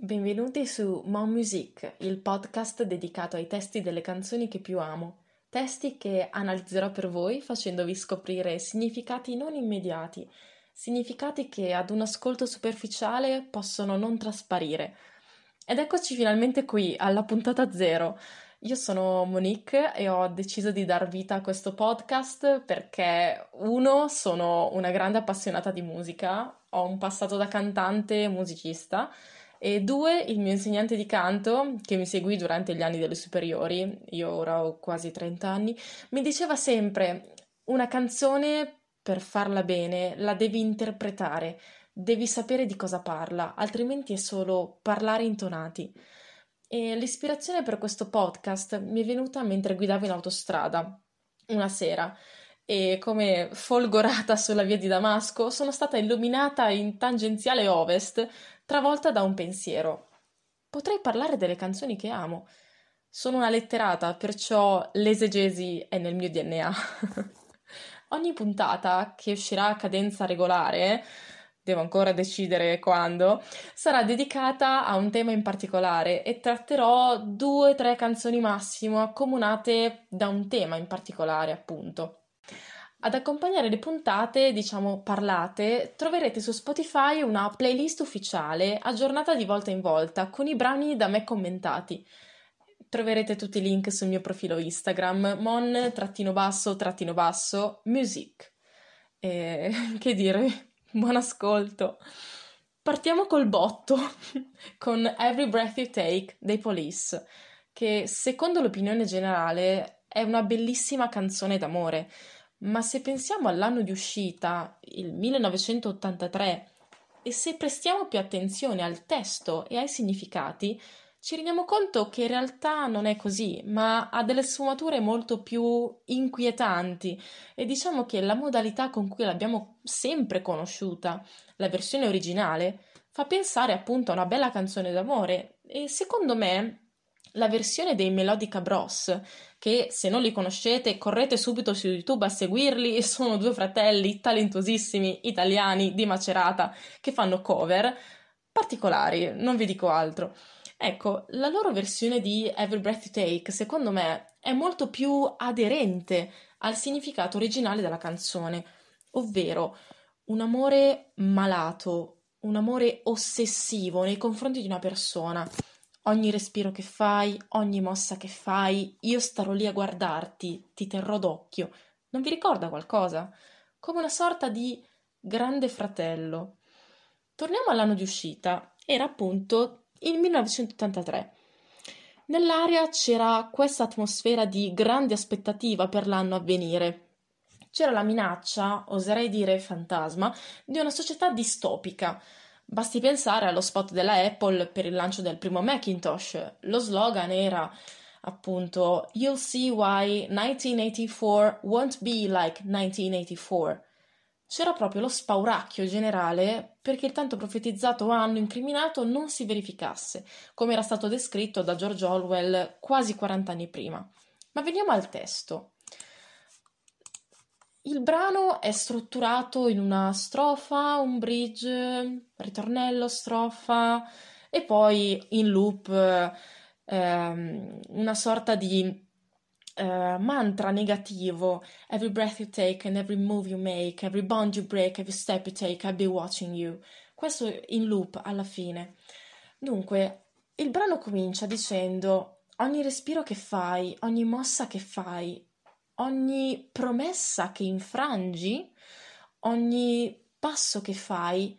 Benvenuti su Mon Musique, il podcast dedicato ai testi delle canzoni che più amo. Testi che analizzerò per voi facendovi scoprire significati non immediati, significati che ad un ascolto superficiale possono non trasparire. Ed eccoci finalmente qui, alla puntata zero. Io sono Monique e ho deciso di dar vita a questo podcast perché, uno, sono una grande appassionata di musica, ho un passato da cantante e musicista e due, il mio insegnante di canto, che mi seguì durante gli anni delle superiori, io ora ho quasi 30 anni, mi diceva sempre una canzone per farla bene la devi interpretare, devi sapere di cosa parla, altrimenti è solo parlare intonati. E l'ispirazione per questo podcast mi è venuta mentre guidavo in autostrada una sera e come folgorata sulla via di Damasco sono stata illuminata in tangenziale ovest travolta da un pensiero. Potrei parlare delle canzoni che amo. Sono una letterata, perciò l'esegesi è nel mio DNA. Ogni puntata che uscirà a cadenza regolare, devo ancora decidere quando, sarà dedicata a un tema in particolare e tratterò due o tre canzoni massimo accomunate da un tema in particolare, appunto. Ad accompagnare le puntate, diciamo parlate, troverete su Spotify una playlist ufficiale aggiornata di volta in volta con i brani da me commentati. Troverete tutti i link sul mio profilo Instagram mon-basso-music. E che dire, buon ascolto. Partiamo col botto con Every Breath You Take dei Police, che secondo l'opinione generale è una bellissima canzone d'amore ma se pensiamo all'anno di uscita, il 1983, e se prestiamo più attenzione al testo e ai significati, ci rendiamo conto che in realtà non è così, ma ha delle sfumature molto più inquietanti. E diciamo che la modalità con cui l'abbiamo sempre conosciuta, la versione originale, fa pensare appunto a una bella canzone d'amore. E secondo me la versione dei Melodica Bros, che se non li conoscete correte subito su YouTube a seguirli, sono due fratelli talentuosissimi italiani di Macerata che fanno cover particolari, non vi dico altro. Ecco, la loro versione di Every Breath You Take, secondo me, è molto più aderente al significato originale della canzone, ovvero un amore malato, un amore ossessivo nei confronti di una persona Ogni respiro che fai, ogni mossa che fai, io starò lì a guardarti, ti terrò d'occhio. Non vi ricorda qualcosa? Come una sorta di grande fratello. Torniamo all'anno di uscita. Era appunto il 1983. Nell'aria c'era questa atmosfera di grande aspettativa per l'anno a venire. C'era la minaccia, oserei dire fantasma, di una società distopica Basti pensare allo spot della Apple per il lancio del primo Macintosh. Lo slogan era appunto You'll see why 1984 won't be like 1984. C'era proprio lo spauracchio generale perché il tanto profetizzato anno incriminato non si verificasse, come era stato descritto da George Orwell quasi 40 anni prima. Ma veniamo al testo. Il brano è strutturato in una strofa, un bridge, ritornello, strofa e poi in loop ehm, una sorta di eh, mantra negativo. Every breath you take and every move you make, every bond you break, every step you take, I'll be watching you. Questo in loop alla fine. Dunque, il brano comincia dicendo ogni respiro che fai, ogni mossa che fai, ogni promessa che infrangi, ogni passo che fai,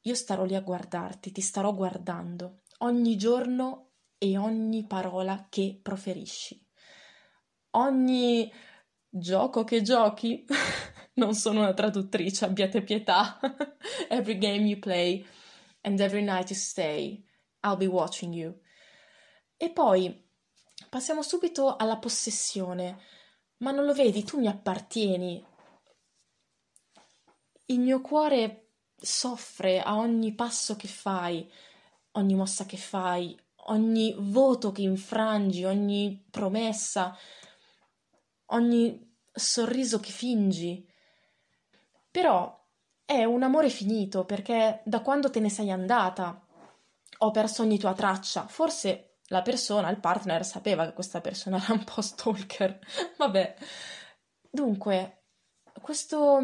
io starò lì a guardarti, ti starò guardando ogni giorno e ogni parola che proferisci. Ogni gioco che giochi, non sono una traduttrice, abbiate pietà. every game you play and every night you stay, I'll be watching you. E poi passiamo subito alla possessione ma non lo vedi, tu mi appartieni. Il mio cuore soffre a ogni passo che fai, ogni mossa che fai, ogni voto che infrangi, ogni promessa, ogni sorriso che fingi. Però è un amore finito perché da quando te ne sei andata, ho perso ogni tua traccia. Forse la persona, il partner, sapeva che questa persona era un po' stalker. Vabbè. Dunque, questo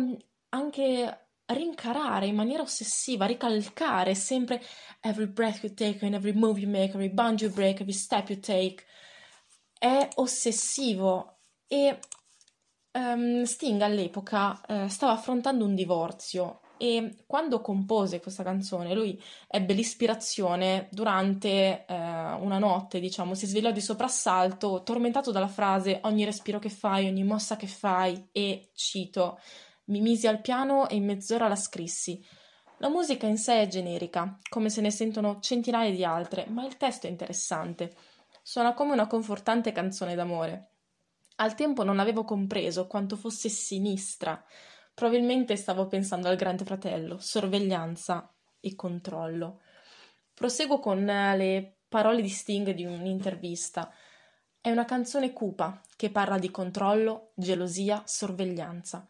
anche rincarare in maniera ossessiva, ricalcare sempre every breath you take and every move you make, every bound you break, every step you take, è ossessivo e um, Sting all'epoca uh, stava affrontando un divorzio e quando compose questa canzone lui ebbe l'ispirazione durante uh, una notte, diciamo, si svegliò di soprassalto, tormentato dalla frase ogni respiro che fai, ogni mossa che fai e cito mi misi al piano e in mezz'ora la scrissi. La musica in sé è generica, come se ne sentono centinaia di altre, ma il testo è interessante. Suona come una confortante canzone d'amore. Al tempo non avevo compreso quanto fosse sinistra. Probabilmente stavo pensando al Grande Fratello, sorveglianza e controllo. Proseguo con le parole di Sting di un'intervista. È una canzone cupa che parla di controllo, gelosia, sorveglianza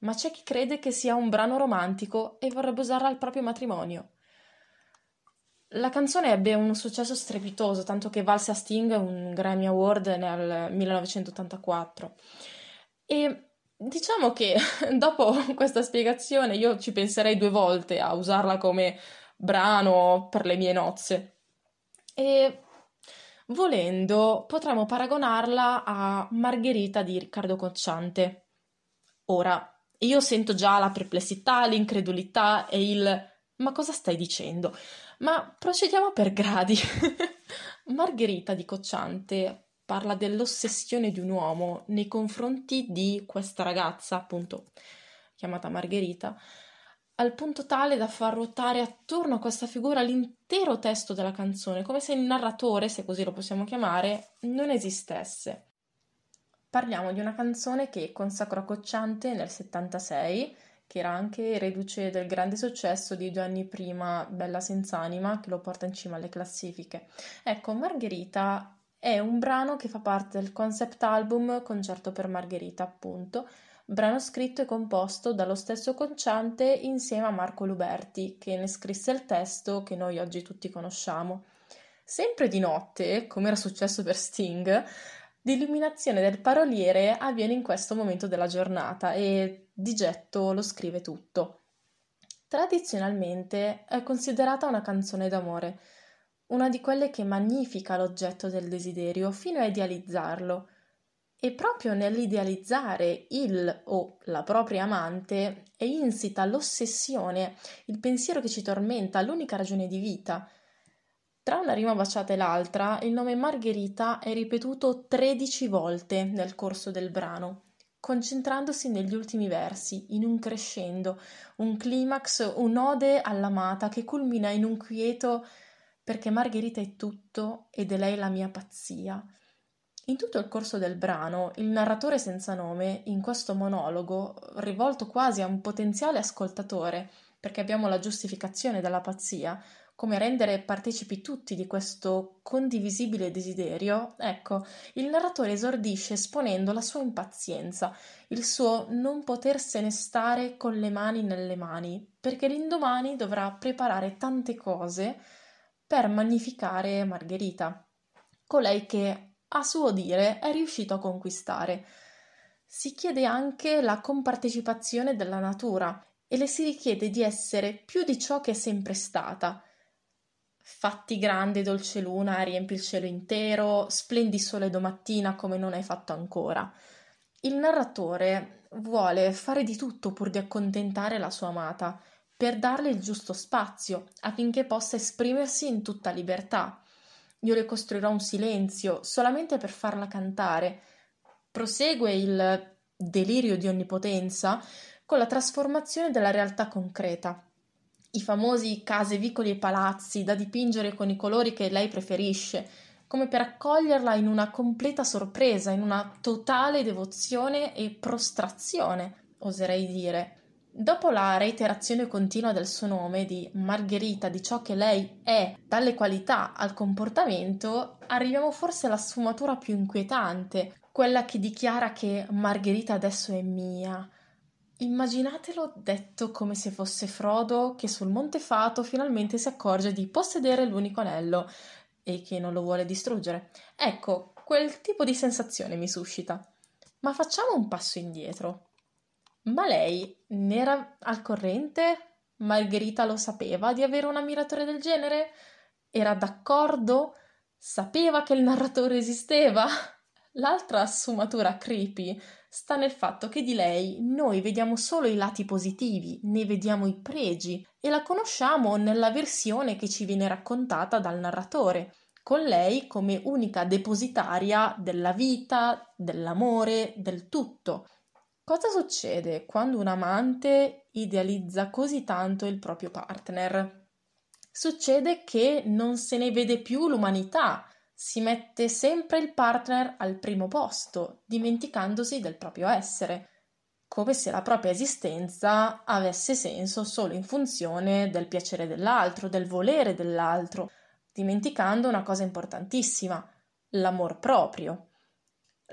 ma c'è chi crede che sia un brano romantico e vorrebbe usarla al proprio matrimonio. La canzone ebbe un successo strepitoso, tanto che valse a Sting un Grammy Award nel 1984. E diciamo che dopo questa spiegazione io ci penserei due volte a usarla come brano per le mie nozze. E volendo potremmo paragonarla a Margherita di Riccardo Cocciante. Ora, io sento già la perplessità, l'incredulità e il ma cosa stai dicendo? Ma procediamo per gradi. Margherita di Cocciante parla dell'ossessione di un uomo nei confronti di questa ragazza, appunto chiamata Margherita, al punto tale da far ruotare attorno a questa figura l'intero testo della canzone, come se il narratore, se così lo possiamo chiamare, non esistesse. Parliamo di una canzone che consacrò Cocciante nel 76, che era anche reduce del grande successo di due anni prima Bella Senz'anima, che lo porta in cima alle classifiche. Ecco, Margherita è un brano che fa parte del concept album Concerto per Margherita, appunto, brano scritto e composto dallo stesso Cocciante insieme a Marco Luberti, che ne scrisse il testo che noi oggi tutti conosciamo. Sempre di notte, come era successo per Sting, L'illuminazione del paroliere avviene in questo momento della giornata e di getto lo scrive tutto. Tradizionalmente è considerata una canzone d'amore, una di quelle che magnifica l'oggetto del desiderio fino a idealizzarlo. E proprio nell'idealizzare il o la propria amante è insita l'ossessione, il pensiero che ci tormenta, l'unica ragione di vita – tra una rima baciata e l'altra, il nome Margherita è ripetuto 13 volte nel corso del brano, concentrandosi negli ultimi versi, in un crescendo, un climax, un'ode all'amata che culmina in un quieto perché Margherita è tutto ed è lei la mia pazzia. In tutto il corso del brano, il narratore senza nome, in questo monologo, rivolto quasi a un potenziale ascoltatore, perché abbiamo la giustificazione della pazzia, come rendere partecipi tutti di questo condivisibile desiderio, ecco, il narratore esordisce esponendo la sua impazienza, il suo non potersene stare con le mani nelle mani, perché l'indomani dovrà preparare tante cose per magnificare Margherita, colei che, a suo dire, è riuscito a conquistare. Si chiede anche la compartecipazione della natura e le si richiede di essere più di ciò che è sempre stata, Fatti grande, dolce luna, riempi il cielo intero, splendi sole domattina come non hai fatto ancora. Il narratore vuole fare di tutto pur di accontentare la sua amata, per darle il giusto spazio, affinché possa esprimersi in tutta libertà. Io le costruirò un silenzio solamente per farla cantare. Prosegue il delirio di onnipotenza con la trasformazione della realtà concreta i famosi case, vicoli e palazzi da dipingere con i colori che lei preferisce, come per accoglierla in una completa sorpresa, in una totale devozione e prostrazione, oserei dire. Dopo la reiterazione continua del suo nome, di Margherita, di ciò che lei è, dalle qualità al comportamento, arriviamo forse alla sfumatura più inquietante, quella che dichiara che Margherita adesso è mia, Immaginatelo detto come se fosse Frodo che sul Monte Fato finalmente si accorge di possedere l'unico anello e che non lo vuole distruggere. Ecco, quel tipo di sensazione mi suscita. Ma facciamo un passo indietro. Ma lei ne era al corrente? Margherita lo sapeva di avere un ammiratore del genere? Era d'accordo? Sapeva che il narratore esisteva? L'altra sfumatura creepy sta nel fatto che di lei noi vediamo solo i lati positivi, ne vediamo i pregi e la conosciamo nella versione che ci viene raccontata dal narratore, con lei come unica depositaria della vita, dell'amore, del tutto. Cosa succede quando un amante idealizza così tanto il proprio partner? Succede che non se ne vede più l'umanità, si mette sempre il partner al primo posto, dimenticandosi del proprio essere, come se la propria esistenza avesse senso solo in funzione del piacere dell'altro, del volere dell'altro, dimenticando una cosa importantissima, l'amor proprio.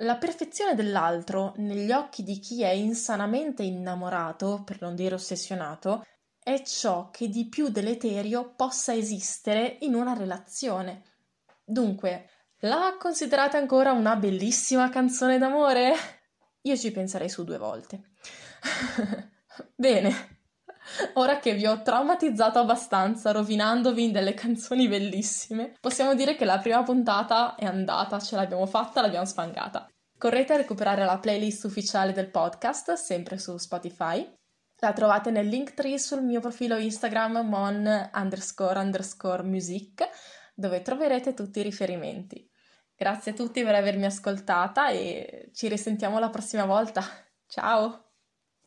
La perfezione dell'altro, negli occhi di chi è insanamente innamorato, per non dire ossessionato, è ciò che di più deleterio possa esistere in una relazione. Dunque, la considerate ancora una bellissima canzone d'amore? Io ci penserei su due volte. Bene, ora che vi ho traumatizzato abbastanza rovinandovi delle canzoni bellissime, possiamo dire che la prima puntata è andata, ce l'abbiamo fatta, l'abbiamo sfangata. Correte a recuperare la playlist ufficiale del podcast, sempre su Spotify. La trovate nel link tree sul mio profilo Instagram mon underscore underscore music dove troverete tutti i riferimenti. Grazie a tutti per avermi ascoltata e ci risentiamo la prossima volta. Ciao!